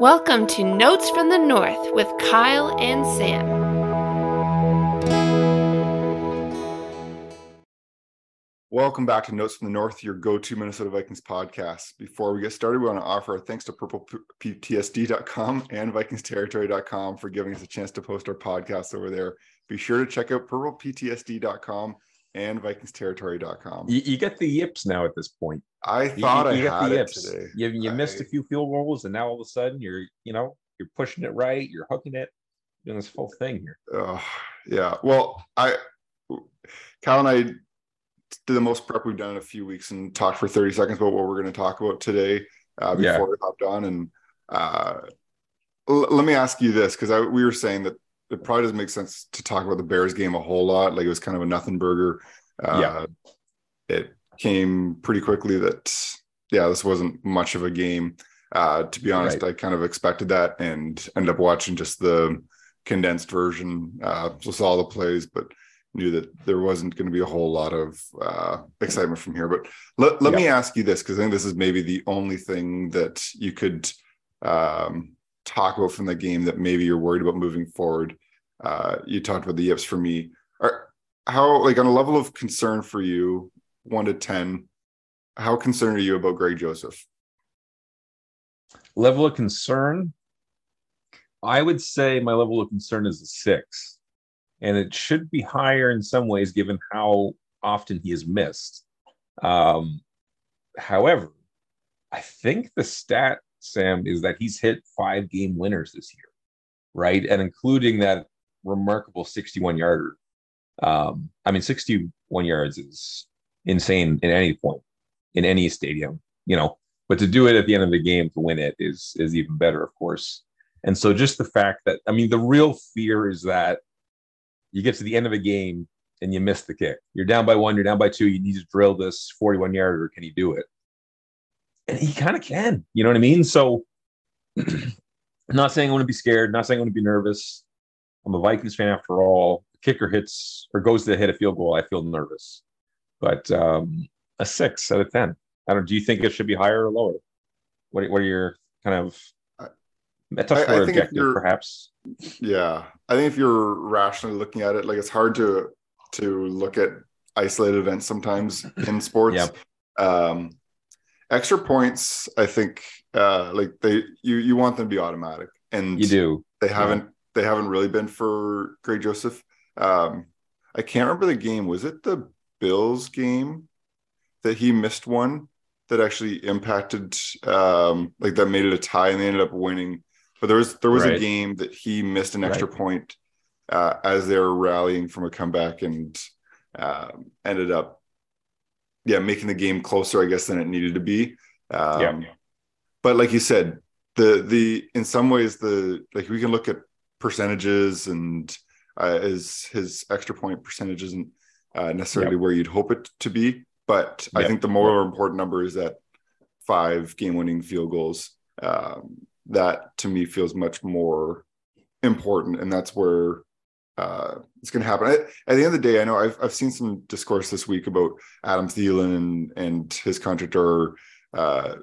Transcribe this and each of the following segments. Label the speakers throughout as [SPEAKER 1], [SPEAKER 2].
[SPEAKER 1] Welcome to Notes from the North with Kyle and Sam.
[SPEAKER 2] Welcome back to Notes from the North, your go to Minnesota Vikings podcast. Before we get started, we want to offer our thanks to purpleptsd.com and vikingsterritory.com for giving us a chance to post our podcast over there. Be sure to check out purpleptsd.com and vikingsterritory.com.
[SPEAKER 3] You, you get the yips now at this point.
[SPEAKER 2] I thought
[SPEAKER 3] you, you
[SPEAKER 2] I had
[SPEAKER 3] the
[SPEAKER 2] it
[SPEAKER 3] yips.
[SPEAKER 2] today.
[SPEAKER 3] You, you missed a few field goals, and now all of a sudden you're, you know, you're pushing it right, you're hooking it, doing this whole thing here.
[SPEAKER 2] Oh, yeah. Well, I, Cal and I did the most prep we've done in a few weeks and talked for 30 seconds about what we're going to talk about today uh, before
[SPEAKER 3] Yeah.
[SPEAKER 2] we hopped on. And uh, l- let me ask you this because we were saying that it probably doesn't make sense to talk about the Bears game a whole lot. Like it was kind of a nothing burger. Uh,
[SPEAKER 3] Yeah.
[SPEAKER 2] It came pretty quickly that, yeah, this wasn't much of a game. Uh, to be honest,
[SPEAKER 3] Right.
[SPEAKER 2] I kind of expected that and ended up watching just the condensed version. Uh, so saw the plays, but knew that there wasn't going to be a whole lot of uh, excitement from here. But let, let me ask you this, because I think this is maybe the only thing that you could um, talk about from the game that maybe you're worried about moving forward. Uh, you talked about the yips for me. Are, how, like, on a level of concern for you, one to 10, how concerned are you about Greg Joseph?
[SPEAKER 3] Level of concern, I would say my level of concern is a six, and it should be higher in some ways given how often he is missed. Um, however, I think the stat, Sam, is that he's hit five game winners this year, right? And including that remarkable 61 yarder. Um, I mean, 61 yards is insane in any point, in any stadium, you know, but to do it at the end of the game to win it is is even better, of course. And so just the fact that I mean, the real fear is that you get to the end of a game and you miss the kick. You're down by one, you're down by two, you need to drill this 41 yarder. Can he do it? And he kind of can, you know what I mean? So I'm not saying I want to be scared, not saying I want to be nervous. I'm a Vikings fan after all. The kicker hits or goes to hit a field goal, I feel nervous. But um, a six out of 10. I don't, do you think it should be higher or lower? What, what are your kind of
[SPEAKER 2] I-
[SPEAKER 3] a tough
[SPEAKER 2] I- I think
[SPEAKER 3] objective, perhaps?
[SPEAKER 2] Yeah, I think if you're rationally looking at it, like it's hard to to look at isolated events sometimes in sports.
[SPEAKER 3] Yeah.
[SPEAKER 2] Um, extra points, I think, uh, like they you you want them to be automatic, and
[SPEAKER 3] You do.
[SPEAKER 2] They haven't they haven't really been for Greg Joseph. Um, I can't remember the game. Was it the Bills game that he missed one that actually impacted um like that made it a tie and they ended up winning. But there was there was a game that he missed an extra
[SPEAKER 3] Right.
[SPEAKER 2] point uh, as they were rallying from a comeback and um, ended up yeah making the game closer I guess than it needed to be. Um,
[SPEAKER 3] Yeah.
[SPEAKER 2] But like you said, the the in some ways the like we can look at percentages and uh, his his extra point percentage isn't uh, necessarily where you'd hope it to be. But I think the more important number is that five game winning field goals. Um, that to me feels much more important, and that's where uh, it's going to happen. At, at the end of the day, I know I've I've seen some discourse this week about Adam Thielen and and his contract or uh,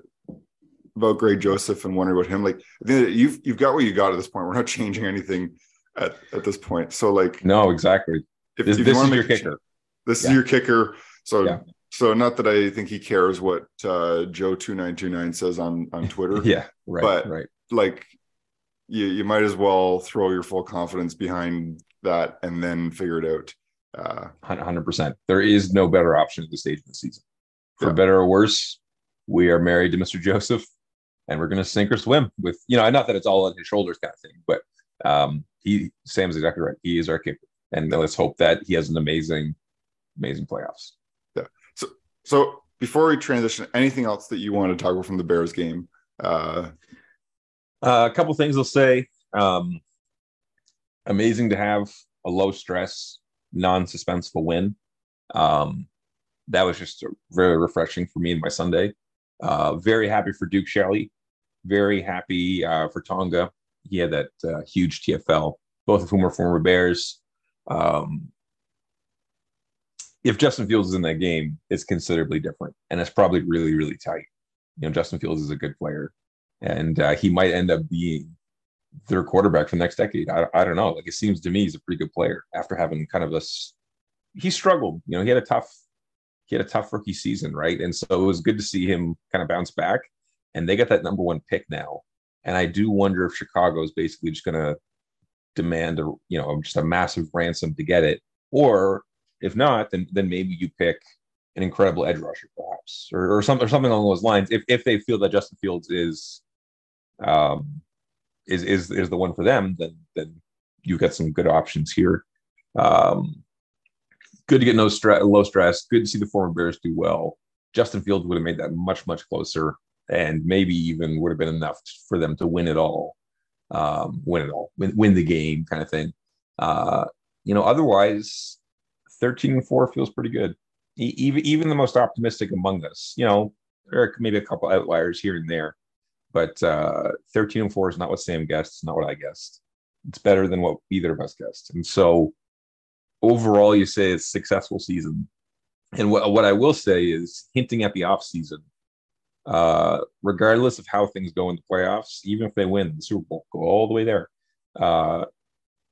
[SPEAKER 2] about Greg Joseph and wondering about him. Like I think that you've you've got what you got at this point. We're not changing anything at at this point. So like
[SPEAKER 3] No, exactly.
[SPEAKER 2] if,
[SPEAKER 3] This,
[SPEAKER 2] if you
[SPEAKER 3] this is your
[SPEAKER 2] make
[SPEAKER 3] kicker.
[SPEAKER 2] this
[SPEAKER 3] Yeah.
[SPEAKER 2] is your kicker. So
[SPEAKER 3] Yeah.
[SPEAKER 2] so not that I think he cares what uh, Joe two nine two nine says on on Twitter.
[SPEAKER 3] Yeah, right,
[SPEAKER 2] But-
[SPEAKER 3] right.
[SPEAKER 2] Like you you might as well throw your full confidence behind that and then figure it out. Uh,
[SPEAKER 3] Hundred percent. There is no better option at this stage of the season. For
[SPEAKER 2] Yeah.
[SPEAKER 3] better or worse, we are married to Mr. Joseph, and we're going to sink or swim with you know. Not that it's all on his shoulders, kind of thing, but um, he Sam's exactly right. He is our kicker, and let's hope that he has an amazing, amazing playoffs.
[SPEAKER 2] Yeah so so before we transition, anything else that you want to talk about from the Bears game? Uh,
[SPEAKER 3] Uh, a couple things I'll say. Um, amazing to have a low stress, non suspenseful win. Um, that was just very refreshing for me and my Sunday. Uh, very happy for Duke Shelley. Very happy uh, for Tonga. He had that uh, huge TFL, both of whom are former Bears. Um, if Justin Fields is in that game, it's considerably different, and it's probably really, really tight. You know, Justin Fields is a good player. and uh, he might end up being their quarterback for the next decade. I, I don't know. Like it seems to me he's a pretty good player after having kind of a he struggled. You know, he had a tough he had a tough rookie season, right? And so it was good to see him kind of bounce back. And they got that number one pick now. And I do wonder if Chicago is basically just going to demand a you know just a massive ransom to get it, or if not, then then maybe you pick an incredible edge rusher, perhaps, or, or something or something along those lines. If if they feel that Justin Fields is um is is is the one for them, then then you've got some good options here. Um, good to get no stress, low stress. Good to see the former Bears do well. Justin Fields would have made that much much closer, and maybe even would have been enough for them to win it all, um, win it all, win, win the game, kind of thing. Uh, you know, otherwise, thirteen and four feels pretty good. even even the most optimistic among us, you know, there are maybe a couple outliers here and there, but uh, 13 and 4 is not what Sam guessed. It's not what I guessed. It's better than what either of us guessed. And so overall, you say it's successful season. And what, what I will say is hinting at the off season, uh, regardless of how things go in the playoffs, even if they win the Super Bowl, go all the way there. Uh,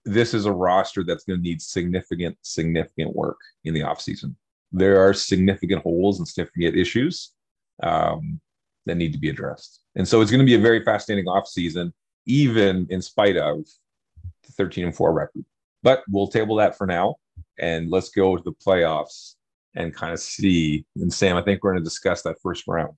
[SPEAKER 3] this is a roster that's going to need significant, significant work in the offseason. There are significant holes and significant issues. Um, that need to be addressed. And so it's going to be a very fascinating offseason, even in spite of the 13 and 4 record. But we'll table that for now and let's go to the playoffs and kind of see. And Sam, I think we're going to discuss that first round.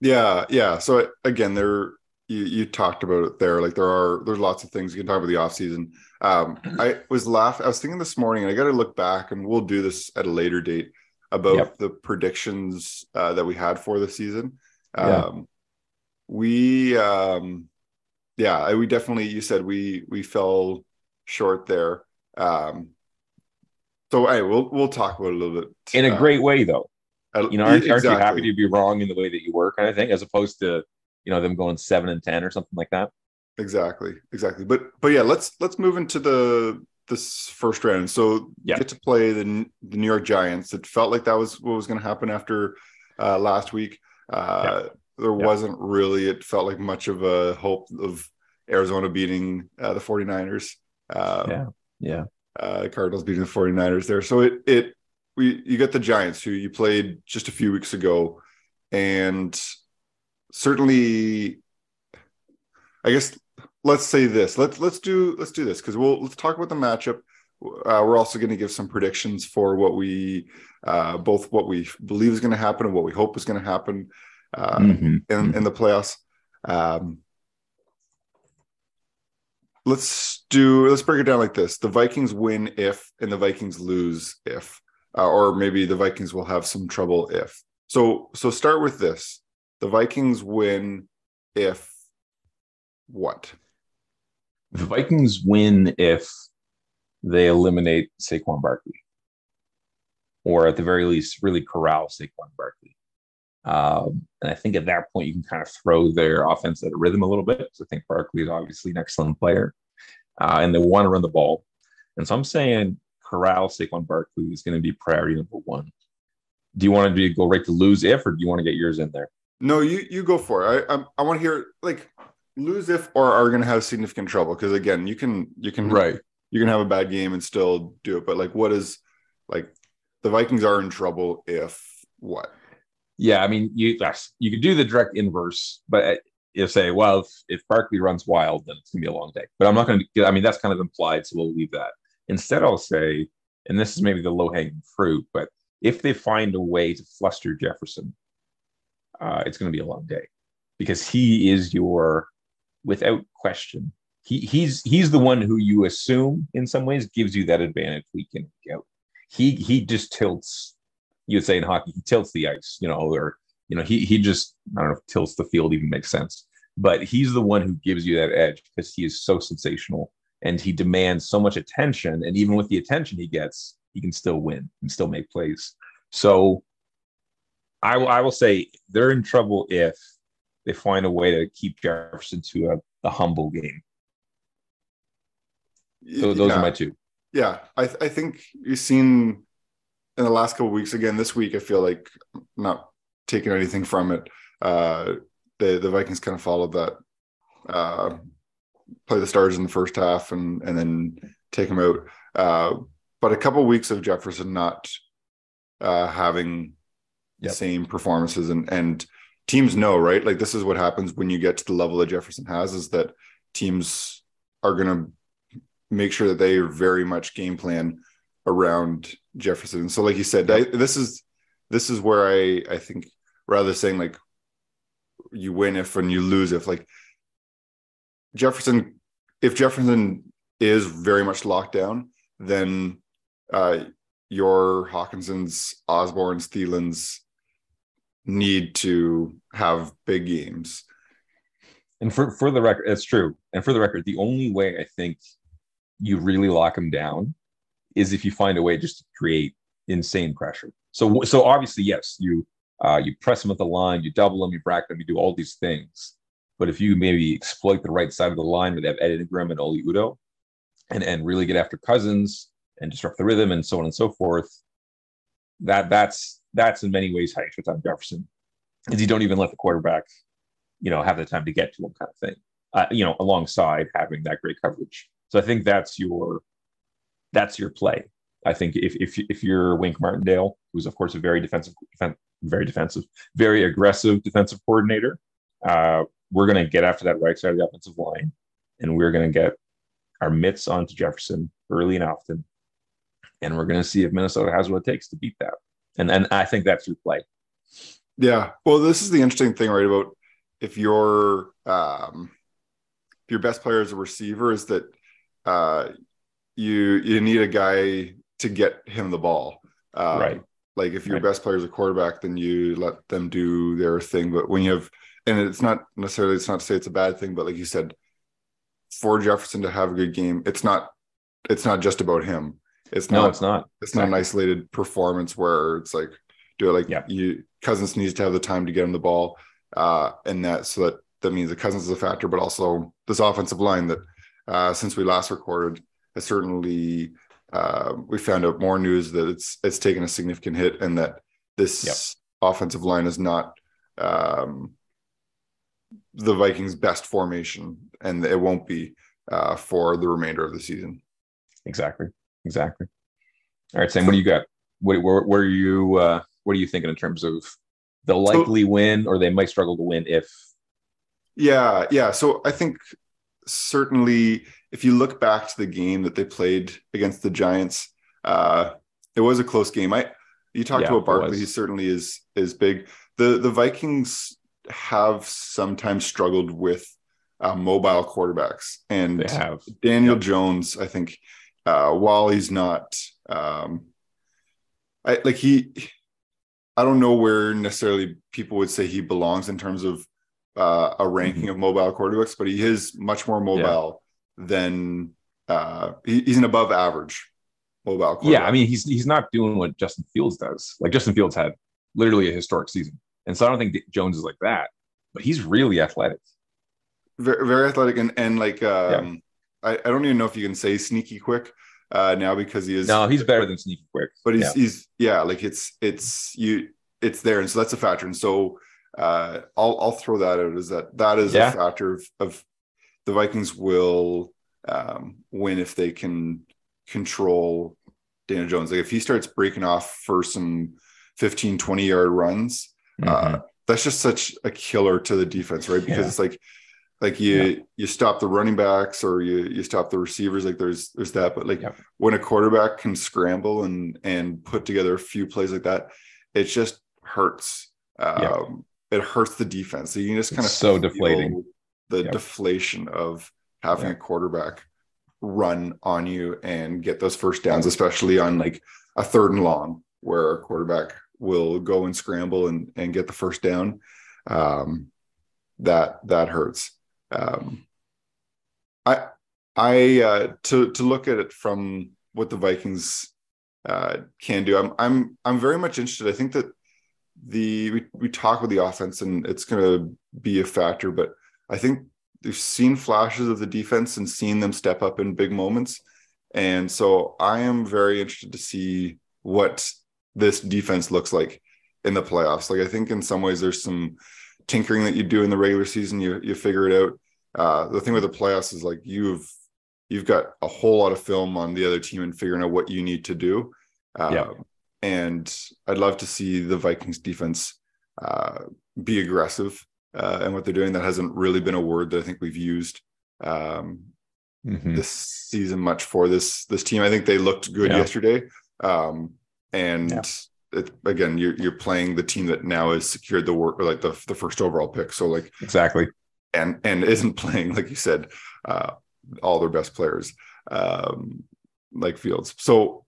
[SPEAKER 2] Yeah, yeah. So again, there you, you talked about it there. Like there are there's lots of things you can talk about the offseason. Um, I was laughing. I was thinking this morning, and I got to look back, and we'll do this at a later date about yep. the predictions uh, that we had for the season. Yeah. Um, we, um, yeah, we definitely. You said we we fell short there. Um, so hey, we'll we'll talk about it a little bit
[SPEAKER 3] in a uh, great way, though. You know, aren't, exactly. aren't you happy to be wrong in the way that you were, kind of thing, as opposed to you know them going seven and ten or something like that?
[SPEAKER 2] Exactly, exactly. But but yeah, let's let's move into the this first round. So yeah. get to play the the New York Giants. It felt like that was what was going to happen after uh, last week. Uh, yeah. There yeah. wasn't really, it felt like much of a hope of Arizona beating uh, the 49ers.
[SPEAKER 3] Um, yeah. Yeah.
[SPEAKER 2] Uh, Cardinals beating the 49ers there. So it, it, we, you got the Giants who you played just a few weeks ago. And certainly, I guess let's say this. Let's, let's do, let's do this because we'll, let's talk about the matchup. Uh, we're also going to give some predictions for what we uh, both what we believe is going to happen and what we hope is going to happen uh, mm-hmm. in, in the playoffs. Um, let's do let's break it down like this: the Vikings win if, and the Vikings lose if, uh, or maybe the Vikings will have some trouble if. So so start with this: the Vikings win if what?
[SPEAKER 3] The Vikings win if they eliminate Saquon Barkley or at the very least, really corral Saquon Barkley. Um, and I think at that point, you can kind of throw their offense at a rhythm a little bit. So I think Barkley is obviously an excellent player, uh, and they want to run the ball. And so I'm saying corral Saquon Barkley is going to be priority number one. Do you want to do, go right to lose if, or do you want to get yours in there?
[SPEAKER 2] No, you you go for it. I I, I want to hear like lose if or are going to have significant trouble because again, you can you can
[SPEAKER 3] right
[SPEAKER 2] you can have a bad game and still do it. But like, what is like the Vikings are in trouble if what?
[SPEAKER 3] Yeah, I mean, you you could do the direct inverse, but uh, you say, well, if, if Barkley runs wild, then it's gonna be a long day. But I'm not gonna. I mean, that's kind of implied, so we'll leave that. Instead, I'll say, and this is maybe the low hanging fruit, but if they find a way to fluster Jefferson, uh, it's going to be a long day because he is your, without question, he, he's he's the one who you assume in some ways gives you that advantage week in week out he he just tilts. You would say in hockey, he tilts the ice, you know, or you know, he he just I don't know if tilts the field even makes sense, but he's the one who gives you that edge because he is so sensational and he demands so much attention, and even with the attention he gets, he can still win and still make plays. So, I will I will say they're in trouble if they find a way to keep Jefferson to a, a humble game. So those yeah. are my two
[SPEAKER 2] yeah, I, th- I think you've seen in the last couple weeks again this week. I feel like not taking anything from it. Uh, the the Vikings kind of followed that uh, play the Stars in the first half and and then take them out. Uh, but a couple of weeks of Jefferson not uh, having yep. the same performances and and teams know right like this is what happens when you get to the level that Jefferson has is that teams are going to make sure that they very much game plan around Jefferson. So like you said, yep. I, this is this is where I I think rather saying like you win if and you lose if like Jefferson if Jefferson is very much locked down, then uh, your Hockensons, Osborne's, Thielen's need to have big games.
[SPEAKER 3] And for, for the record, it's true. And for the record, the only way I think you really lock them down is if you find a way just to create insane pressure. So, so obviously, yes, you uh, you press them at the line, you double them, you bracket them, you do all these things. But if you maybe exploit the right side of the line where they have Ed Ingram and Oli Udoh and and really get after Cousins and disrupt the rhythm and so on and so forth, that that's that's in many ways how you shut down Jefferson, is you don't even let the quarterback, you know, have the time to get to him, kind of thing. Uh, you know, alongside having that great coverage. So I think that's your that's your play. I think if if if you're Wink Martindale, who's of course a very defensive, very defensive, very aggressive defensive coordinator, uh, we're going to get after that right side of the offensive line, and we're going to get our mitts onto Jefferson early and often, and we're going to see if Minnesota has what it takes to beat that. And and I think that's your play.
[SPEAKER 2] Yeah. Well, this is the interesting thing, right? About if your um, if your best player is a receiver, is that uh, you you need a guy to get him the ball.
[SPEAKER 3] Um, right.
[SPEAKER 2] Like if your right. best player is a quarterback, then you let them do their thing. But when you have and it's not necessarily it's not to say it's a bad thing, but like you said, for Jefferson to have a good game, it's not it's not just about him. It's not
[SPEAKER 3] no, it's not.
[SPEAKER 2] It's exactly. not an isolated performance where it's like do it like yeah. you Cousins needs to have the time to get him the ball. Uh and that so that that means the Cousins is a factor, but also this offensive line that uh since we last recorded has certainly uh, we found out more news that it's it's taken a significant hit and that this yep. offensive line is not um, the Vikings' best formation, and it won't be uh, for the remainder of the season.
[SPEAKER 3] Exactly. Exactly. All right, Sam. What do you got? What where, where are you? Uh, what are you thinking in terms of the likely so, win, or they might struggle to win if?
[SPEAKER 2] Yeah, yeah. So I think certainly, if you look back to the game that they played against the Giants, uh, it was a close game. I you talked yeah, about Barkley; he certainly is is big. the The Vikings have sometimes struggled with uh, mobile quarterbacks, and Daniel yep. Jones. I think uh, while he's not, um, I like he. I don't know where necessarily people would say he belongs in terms of uh, a ranking mm-hmm. of mobile quarterbacks, but he is much more mobile yeah. than uh, he, he's an above average mobile.
[SPEAKER 3] Yeah, I mean he's he's not doing what Justin Fields does. Like Justin Fields had literally a historic season. And so I don't think Jones is like that, but he's really athletic.
[SPEAKER 2] Very, very athletic. And, and like, um, yeah. I, I don't even know if you can say sneaky quick uh, now because he is.
[SPEAKER 3] No, he's better than sneaky quick.
[SPEAKER 2] But he's, yeah. he's, yeah, like it's, it's, you, it's there. And so that's a factor. And so uh, I'll, I'll throw that out as that that is yeah. a factor of, of the Vikings will um, win if they can control Daniel Jones. Like if he starts breaking off for some 15, 20 yard runs, Mm-hmm. Uh, that's just such a killer to the defense, right? Because yeah. it's like like you yeah. you stop the running backs or you you stop the receivers like there's there's that but like yeah. when a quarterback can scramble and and put together a few plays like that it just hurts um yeah. it hurts the defense so you can just kind of
[SPEAKER 3] so deflating
[SPEAKER 2] the deflation of having a quarterback run on you and get those first downs especially on like a third and long where a quarterback will go and scramble and and get the first down, um, that that hurts. Um, I I uh, to to look at it from what the Vikings uh, can do. I'm I'm I'm very much interested. I think that the we, we talk about the offense and it's going to be a factor, but I think we've seen flashes of the defense and seen them step up in big moments. And so I am very interested to see what this defense looks like in the playoffs. Like I think in some ways there's some tinkering that you do in the regular season. You you figure it out. uh, the thing with the playoffs is like you've you've got a whole lot of film on the other team and figuring out what you need to do. Uh,
[SPEAKER 3] Yeah.
[SPEAKER 2] And I'd love to see the Vikings defense uh, be aggressive uh, and what they're doing. That hasn't really been a word that I think we've used um,
[SPEAKER 3] Mhm.
[SPEAKER 2] this season much for this this team. I think they looked good
[SPEAKER 3] Yeah.
[SPEAKER 2] yesterday. Um, and
[SPEAKER 3] Yeah.
[SPEAKER 2] it, again, you're you're playing the team that now has secured the work or like the the first overall pick. So like
[SPEAKER 3] Exactly.
[SPEAKER 2] and and isn't playing like you said uh, all their best players um, like Fields. So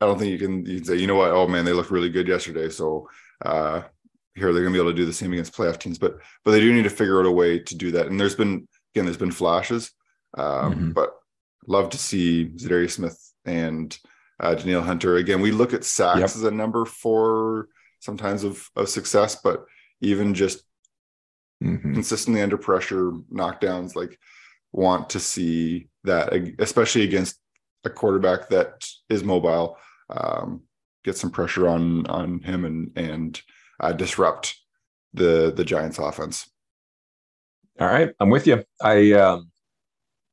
[SPEAKER 2] I don't think you can you can say you know what oh man they look really good yesterday so uh, here they're going to be able to do the same against playoff teams but but they do need to figure out a way to do that and there's been again there's been flashes um,
[SPEAKER 3] Mhm.
[SPEAKER 2] but love to see Za'Darius Smith and uh, Danielle Hunter again we look at sacks
[SPEAKER 3] Yep.
[SPEAKER 2] as a number for sometimes of of success but even just
[SPEAKER 3] Mhm.
[SPEAKER 2] consistently under pressure knockdowns like want to see that especially against a quarterback that is mobile um, get some pressure on on him and and uh, disrupt the the giants offense
[SPEAKER 3] All right, I'm with you. I um,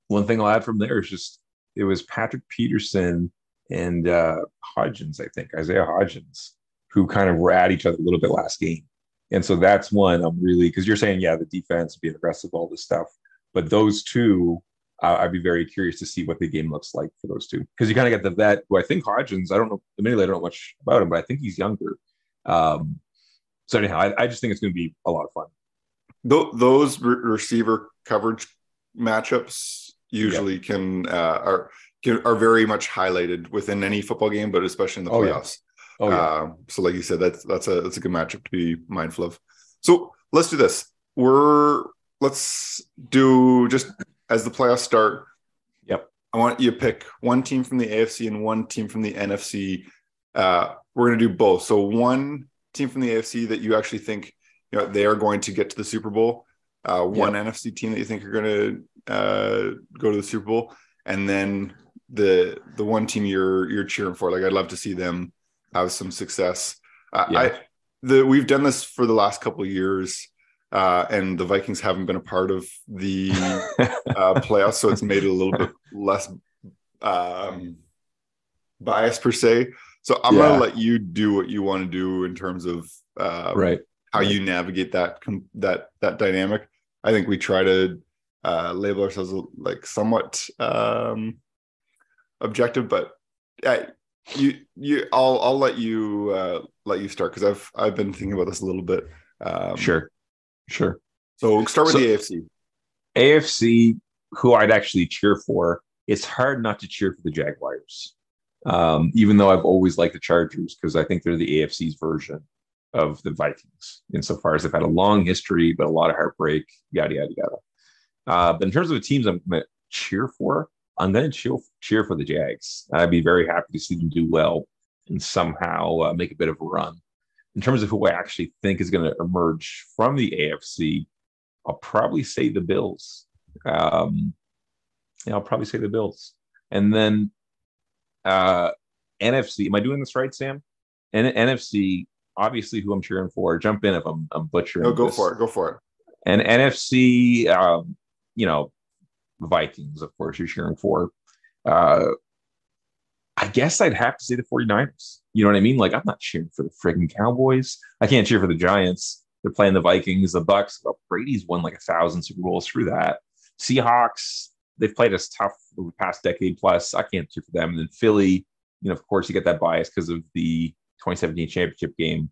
[SPEAKER 3] one thing I'll add from there is just it was Patrick Peterson and uh, Hodgins, I think Isaiah Hodgins, who kind of were at each other a little bit last game, and so that's one I'm really because you're saying yeah the defense being aggressive, all this stuff, but those two. Uh, I'd be very curious to see what the game looks like for those two because you kind of get the vet who I think Hodgins. I don't know. Admittedly, I don't know much about him, but I think he's younger. Um, so anyhow, I, I just think it's going to be a lot of fun.
[SPEAKER 2] Th- those re- receiver coverage matchups usually can uh, are are very much highlighted within any football game but especially in the playoffs.
[SPEAKER 3] Oh, yeah. Oh yeah,
[SPEAKER 2] Uh, so like you said, that's that's a that's a good matchup to be mindful of. So let's do this. We're let's do just as the playoffs start.
[SPEAKER 3] Yep.
[SPEAKER 2] I want you to pick one team from the AFC and one team from the NFC. Uh, we're going to do both. So one team from the AFC that you actually think you know they are going to get to the Super Bowl. Uh, one NFC team that you think are going to uh, go to the Super Bowl, and then the the one team you're you're cheering for. Like I'd love to see them have some success. Uh,
[SPEAKER 3] Yeah.
[SPEAKER 2] I the we've done this for the last couple of years, uh, and the Vikings haven't been a part of the uh, playoffs, so it's made it a little bit less um, biased per se. So I'm
[SPEAKER 3] Yeah.
[SPEAKER 2] gonna let you do what you want to do in terms of uh,
[SPEAKER 3] right.
[SPEAKER 2] how
[SPEAKER 3] right.
[SPEAKER 2] you navigate that that that dynamic. I think we try to uh, label ourselves like somewhat um, objective, but uh, you you I'll I'll let you uh, let you start because I've I've been thinking about this a little bit. Um,
[SPEAKER 3] Sure, sure.
[SPEAKER 2] So start with
[SPEAKER 3] So-
[SPEAKER 2] the AFC.
[SPEAKER 3] AFC, who I'd actually cheer for, it's hard not to cheer for the Jaguars. Um, even though I've always liked the Chargers because I think they're the AFC's version of the Vikings insofar as they've had a long history, but a lot of heartbreak, yada, yada, yada. Uh, but in terms of the teams I'm going to cheer for, I'm going to cheer, cheer for the Jags. I'd be very happy to see them do well and somehow uh, make a bit of a run. In terms of who I actually think is going to emerge from the AFC, I'll probably say the Bills. Um, yeah, I'll probably say the Bills. And then uh, NFC. Am I doing this right, Sam? N- NFC, obviously, who I'm cheering for. Jump in if I'm, I'm butchering.
[SPEAKER 2] No, go
[SPEAKER 3] this.
[SPEAKER 2] for it. Go for it.
[SPEAKER 3] And NFC, um, you know, Vikings, of course, you're cheering for. Uh, I guess I'd have to say the 49ers. You know what I mean? Like, I'm not cheering for the friggin' Cowboys. I can't cheer for the Giants. They're playing the Vikings, the Bucks. Well, Brady's won like a thousand Super Bowls through that. Seahawks, they've played us tough over the past decade plus. I can't cheer for them. And then Philly, you know, of course, you get that bias because of the 2017 championship game.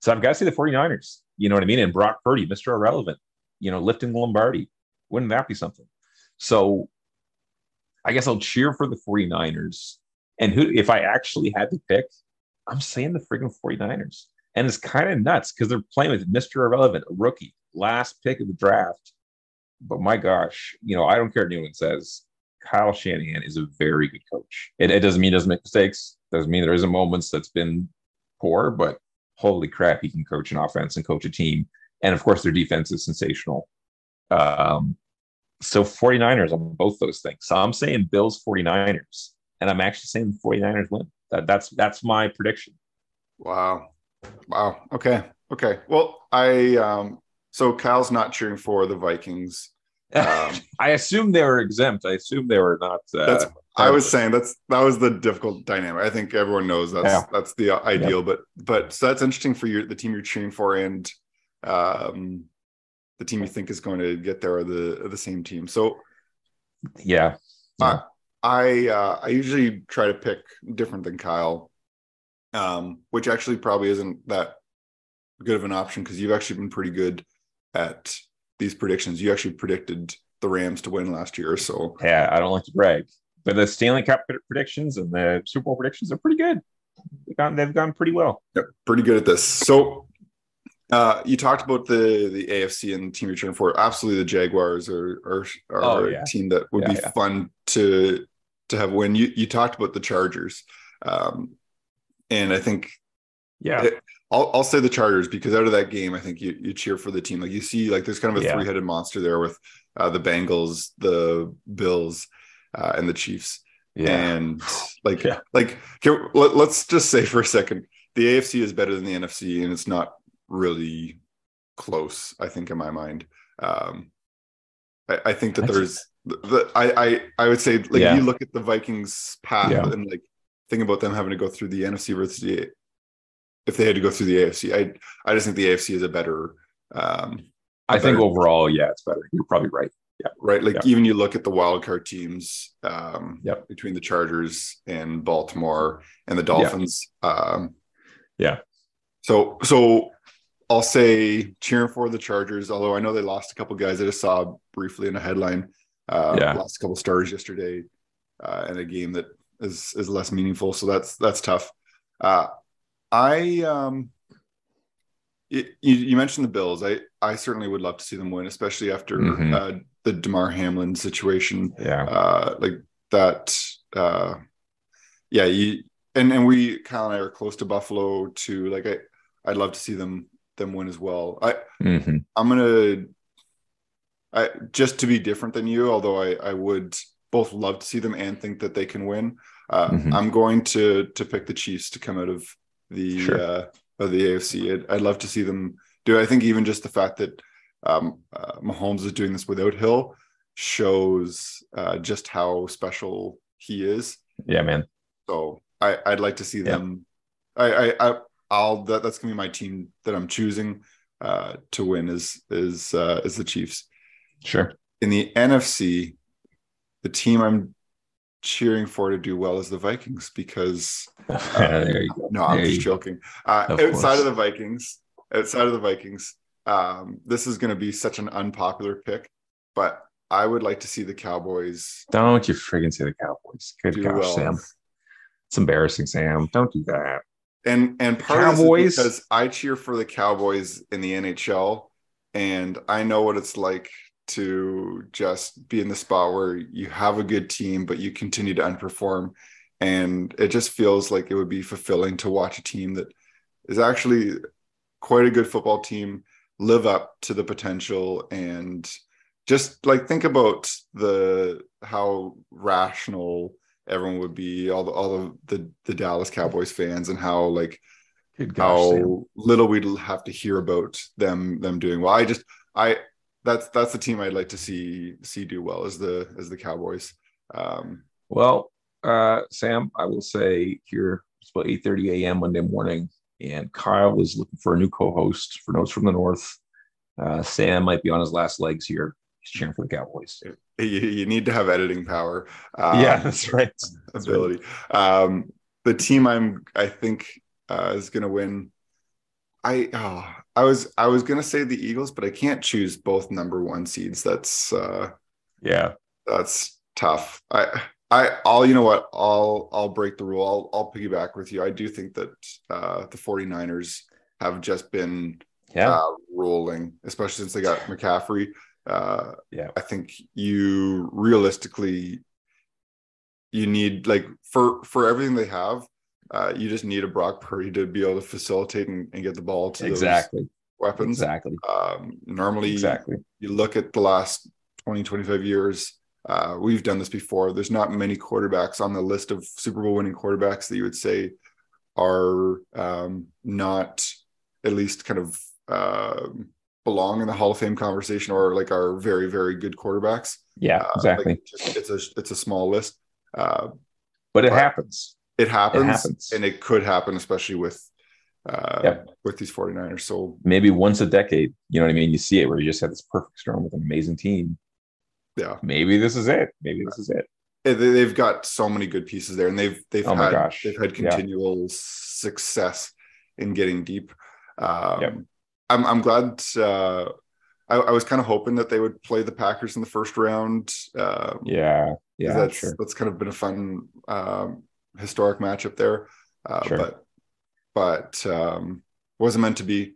[SPEAKER 3] So I've got to say the 49ers. You know what I mean? And Brock Purdy, Mr. Irrelevant, you know, lifting the Lombardi. Wouldn't that be something? So I guess I'll cheer for the 49ers. And who, if I actually had to pick, I'm saying the friggin' 49ers. And it's kind of nuts because they're playing with Mr. Irrelevant, a rookie, last pick of the draft. But my gosh, you know, I don't care what anyone says. Kyle Shanahan is a very good coach. It, it doesn't mean he doesn't make mistakes. Doesn't mean there isn't moments that's been poor, but holy crap, he can coach an offense and coach a team. And of course, their defense is sensational. Um, so 49ers on both those things. So I'm saying Bills 49ers, and I'm actually saying the 49ers win. That, that's that's my prediction.
[SPEAKER 2] Wow. Wow. Okay. Okay. Well, I um so Kyle's not cheering for the Vikings. Um,
[SPEAKER 3] I assume they were exempt. I assume they were not. Uh,
[SPEAKER 2] That's I was saying that's that was the difficult dynamic. I think everyone knows that's
[SPEAKER 3] Yeah.
[SPEAKER 2] that's the ideal, but but so that's interesting for your the team you're cheering for and um the team you think is going to get there are the are the same team. So
[SPEAKER 3] yeah.
[SPEAKER 2] I I uh, I usually try to pick different than Kyle, um, which actually probably isn't that good of an option because you've actually been pretty good at these predictions. You actually predicted the Rams to win last year, so
[SPEAKER 3] Yeah, I don't like to brag, but the Stanley Cup predictions and the Super Bowl predictions are pretty good. They've gone, they've gone pretty well.
[SPEAKER 2] Yep, pretty good at this. So uh you talked about the the AFC and the team you're cheering for. Absolutely the Jaguars are are, are
[SPEAKER 3] Oh,
[SPEAKER 2] a team that would
[SPEAKER 3] Yeah,
[SPEAKER 2] be
[SPEAKER 3] yeah.
[SPEAKER 2] fun to to have win. You you talked about the Chargers. Um and I think
[SPEAKER 3] Yeah,
[SPEAKER 2] It- I'll I'll say the Chargers because out of that game, I think you you cheer for the team. Like you see, like there's kind of a
[SPEAKER 3] Yeah.
[SPEAKER 2] three headed monster there with uh, the Bengals, the Bills, uh, and the Chiefs.
[SPEAKER 3] yeah,
[SPEAKER 2] And like
[SPEAKER 3] Yeah.
[SPEAKER 2] like can, let, let's just say for a second, the AFC is better than the NFC, and it's not really close. I think in my mind, um, I, I think that
[SPEAKER 3] I
[SPEAKER 2] there's the, the I I I would say like
[SPEAKER 3] Yeah.
[SPEAKER 2] you look at the Vikings path
[SPEAKER 3] Yeah.
[SPEAKER 2] and like think about them having to go through the NFC versus the if they had to go through the AFC. I I just think the AFC is a better um
[SPEAKER 3] I think
[SPEAKER 2] better-
[SPEAKER 3] overall, yeah, it's better. You're probably right. Yeah.
[SPEAKER 2] Right like
[SPEAKER 3] Yeah.
[SPEAKER 2] even you look at the wild card teams um
[SPEAKER 3] Yep.
[SPEAKER 2] between the Chargers and Baltimore and the Dolphins um
[SPEAKER 3] Yeah.
[SPEAKER 2] so so I'll say cheering for the Chargers although I know they lost a couple guys I just saw briefly in a headline uh
[SPEAKER 3] Yeah.
[SPEAKER 2] lost a couple stars yesterday uh in a game that is is less meaningful so that's that's tough uh I um y- you, you mentioned the Bills. I I certainly would love to see them win, especially after
[SPEAKER 3] Mhm.
[SPEAKER 2] uh, the Damar Hamlin situation.
[SPEAKER 3] Yeah,
[SPEAKER 2] Uh, like that. Uh, yeah, you and and we Kyle and I are close to Buffalo too. Like I I'd love to see them them win as well. I
[SPEAKER 3] Mhm.
[SPEAKER 2] I'm gonna I just to be different than you, although I I would both love to see them and think that they can win. Uh,
[SPEAKER 3] Mhm.
[SPEAKER 2] I'm going to to pick the Chiefs to come out of the
[SPEAKER 3] Sure.
[SPEAKER 2] uh, of the AFC. I'd, I'd love to see them do. it. I think even just the fact that um, uh, Mahomes is doing this without Hill shows uh, just how special he is.
[SPEAKER 3] yeah, man.
[SPEAKER 2] So I, I'd like to see
[SPEAKER 3] Yeah.
[SPEAKER 2] them. I, I, I I'll that, that's gonna be my team that I'm choosing uh, to win is is uh, is the Chiefs.
[SPEAKER 3] Sure.
[SPEAKER 2] In the NFC, the team I'm cheering for to do well is the Vikings because
[SPEAKER 3] go.
[SPEAKER 2] no, I'm
[SPEAKER 3] There
[SPEAKER 2] just joking. Uh,
[SPEAKER 3] Of
[SPEAKER 2] outside
[SPEAKER 3] course.
[SPEAKER 2] of the Vikings, outside of the Vikings, um, this is going to be such an unpopular pick, but I would like to see the Cowboys
[SPEAKER 3] Don't you friggin' say the Cowboys? Good gosh,
[SPEAKER 2] well.
[SPEAKER 3] Sam. It's embarrassing, Sam. Don't do that.
[SPEAKER 2] And and part of
[SPEAKER 3] Cowboys?
[SPEAKER 2] is because I cheer for the Cowboys in the NHL, and I know what it's like to just be in the spot where you have a good team, but you continue to underperform. And it just feels like it would be fulfilling to watch a team that is actually quite a good football team live up to the potential and just like think about the how rational everyone would be all the all the the, the Dallas Cowboys fans and how like
[SPEAKER 3] gosh, Sam.
[SPEAKER 2] how little we'd have to hear about them them doing well. I just I that's that's the team I'd like to see see do well as the as the Cowboys. Um
[SPEAKER 3] Well, uh, Sam, I will say here it's about 8:30 a.m. Monday morning, and Kyle is looking for a new co-host for Notes from the North. Uh, Sam might be on his last legs here. Cheering for the Cowboys.
[SPEAKER 2] you, you need to have editing power. Um,
[SPEAKER 3] yeah, that's right. That's right.
[SPEAKER 2] ability. Um, the team I'm I think uh, is going to win. I oh, I was I was going to say the Eagles, but I can't choose both number one seeds. That's uh,
[SPEAKER 3] Yeah,
[SPEAKER 2] that's tough. I I I'll you know what I'll I'll break the rule. I'll I'll piggyback with you. I do think that uh, the 49ers have just been
[SPEAKER 3] yeah,
[SPEAKER 2] uh, rolling, especially since they got McCaffrey. Uh,
[SPEAKER 3] Yeah.
[SPEAKER 2] I think you realistically you need like for for everything they have, uh, you just need a Brock Purdy to be able to facilitate and, and get the ball to
[SPEAKER 3] exactly,
[SPEAKER 2] weapons.
[SPEAKER 3] exactly,
[SPEAKER 2] Um, normally,
[SPEAKER 3] exactly.
[SPEAKER 2] you look at the last 20, 25 years. Uh, we've done this before. There's not many quarterbacks on the list of Super Bowl winning quarterbacks that you would say are um, not at least kind of um belong in the Hall of Fame conversation or like are very very good quarterbacks.
[SPEAKER 3] Yeah,
[SPEAKER 2] Uh,
[SPEAKER 3] exactly.
[SPEAKER 2] like, just- it's a it's a small list. Uh,
[SPEAKER 3] but it
[SPEAKER 2] but-
[SPEAKER 3] happens.
[SPEAKER 2] it happens, It
[SPEAKER 3] happens.
[SPEAKER 2] and it could happen, especially with uh,
[SPEAKER 3] Yep.
[SPEAKER 2] with these 49ers. So
[SPEAKER 3] Maybe once a decade. You know what I mean? You see it where you just have this perfect storm with an amazing team.
[SPEAKER 2] yeah,
[SPEAKER 3] Maybe this is it. Maybe this is it.
[SPEAKER 2] They- they've got so many good pieces there, and they've they've
[SPEAKER 3] Oh my
[SPEAKER 2] had
[SPEAKER 3] gosh.
[SPEAKER 2] they've had
[SPEAKER 3] Yeah.
[SPEAKER 2] continual success in getting deep. Um,
[SPEAKER 3] Yep.
[SPEAKER 2] I'm I'm glad. Uh, I, I was kind of hoping that they would play the Packers in the first round. Um,
[SPEAKER 3] Yeah. Yeah.
[SPEAKER 2] that's
[SPEAKER 3] Sure.
[SPEAKER 2] that's kind of been a fun um, historic matchup there. Uh,
[SPEAKER 3] Sure.
[SPEAKER 2] But but um, wasn't meant to be.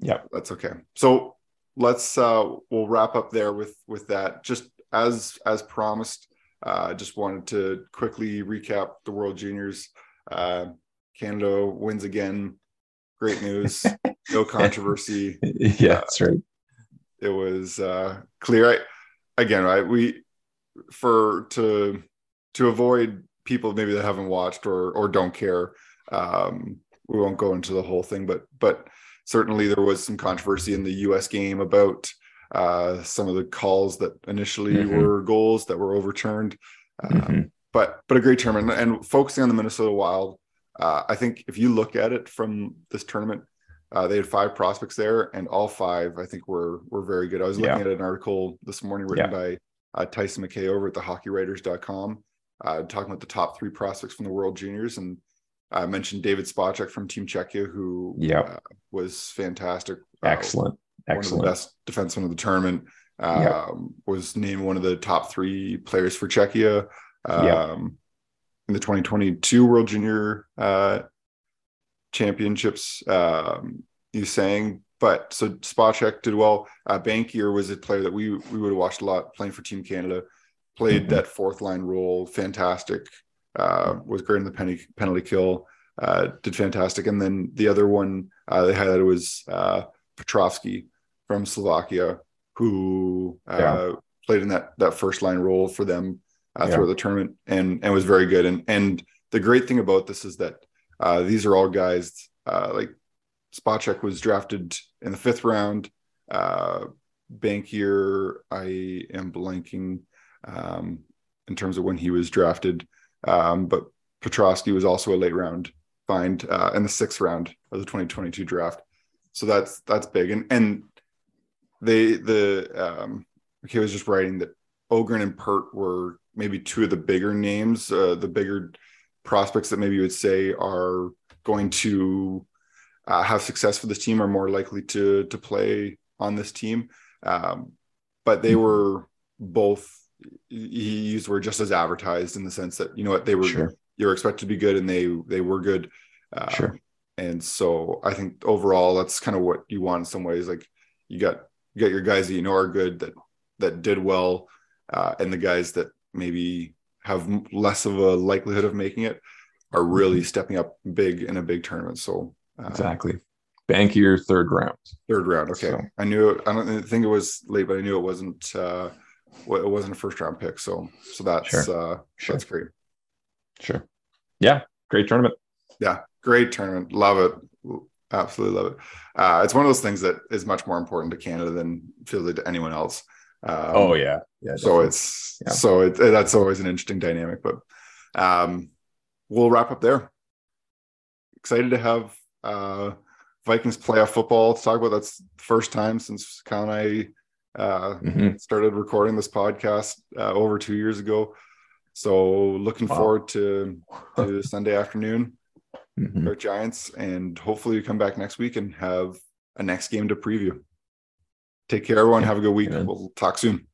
[SPEAKER 3] Yep.
[SPEAKER 2] That's okay. So let's uh, we'll wrap up there with with that. Just as as promised, uh, just wanted to quickly recap the World Juniors. Uh, Canada wins again. Great news. no controversy
[SPEAKER 3] yeah. That's right.
[SPEAKER 2] it was uh clear I, again right we for to to avoid people maybe that haven't watched or or don't care um we won't go into the whole thing but but certainly there was some controversy in the US game about uh some of the calls that initially
[SPEAKER 3] Mhm.
[SPEAKER 2] were goals that were overturned uh,
[SPEAKER 3] Mhm.
[SPEAKER 2] but but a great tournament and focusing on the Minnesota Wild. Uh, I think if you look at it from this tournament, uh, they had five prospects there, and all five I think were were very good. I was looking
[SPEAKER 3] Yeah.
[SPEAKER 2] at an article this morning written by uh, Tyson McKay over at the HockeyWriters.com, uh, talking about the top three prospects from the World Juniors, and I mentioned David Spacek from Team Czechia, who
[SPEAKER 3] Yeah.
[SPEAKER 2] uh, was fantastic. Uh,
[SPEAKER 3] Excellent.
[SPEAKER 2] one of the best defensemen of the tournament. Um. Was named one of the top three players for Czechia um, in the 2022 World Junior uh, Championships. Um, you saying, but so Spacek did well. Uh, Bankier was a player that we we would have watched a lot playing for Team Canada. Played
[SPEAKER 3] Mhm.
[SPEAKER 2] that fourth line role, fantastic. Uh, was great in the penalty penalty kill. Uh, did fantastic, and then the other one uh, they highlighted was uh, Petrovsky from Slovakia, who uh,
[SPEAKER 3] Yeah.
[SPEAKER 2] played in that that first line role for them uh,
[SPEAKER 3] Yeah.
[SPEAKER 2] throughout the tournament, and and was very good. And and the great thing about this is that uh, these are all guys uh, like Spacek was drafted in the fifth round. Uh, Bankier, I am blanking um, in terms of when he was drafted, um, but Petrovsky was also a late round find uh, in the sixth round of the 2022 draft. So that's that's big. And and they the um, okay was just writing that Ohgren and Pert were maybe two of the bigger names, uh, the bigger prospects that maybe you would say are going to uh, have success for this team are more likely to to play on this team. Um, but they
[SPEAKER 3] Mhm.
[SPEAKER 2] were both he used were just as advertised in the sense that you know what they were
[SPEAKER 3] Sure.
[SPEAKER 2] you were expected to be good and they they were good. Um,
[SPEAKER 3] Sure.
[SPEAKER 2] And so I think overall that's kind of what you want in some ways. Like you got you got your guys that you know are good that that did well, uh, and the guys that maybe have less of a likelihood of making it are really stepping up big in a big tournament. So uh,
[SPEAKER 3] Exactly. Bankier third round.
[SPEAKER 2] third round. Okay,
[SPEAKER 3] So-
[SPEAKER 2] I knew it. I don't think it was late, but I knew it wasn't. Uh, it wasn't a first round pick. So so that's
[SPEAKER 3] Sure.
[SPEAKER 2] uh,
[SPEAKER 3] Sure.
[SPEAKER 2] that's great.
[SPEAKER 3] Sure. Yeah. Great tournament.
[SPEAKER 2] Yeah, great tournament. Love it. Absolutely love it. Uh, it's one of those things that is much more important to Canada than feels like to anyone else. Um,
[SPEAKER 3] oh yeah. Yeah.
[SPEAKER 2] so
[SPEAKER 3] definitely.
[SPEAKER 2] it's
[SPEAKER 3] Yeah.
[SPEAKER 2] so it, that's always an interesting dynamic. But um, we'll wrap up there. Excited to have uh, Vikings playoff football to talk about. That's the first time since Kyle and I uh,
[SPEAKER 3] Mhm.
[SPEAKER 2] started recording this podcast uh, over two years ago. So looking
[SPEAKER 3] Wow.
[SPEAKER 2] forward to, to Sunday afternoon.
[SPEAKER 3] Mhm.
[SPEAKER 2] our Giants, and hopefully you come back next week and have a next game to preview. Take care, everyone. Have a good week.
[SPEAKER 3] Amen.
[SPEAKER 2] We'll talk soon.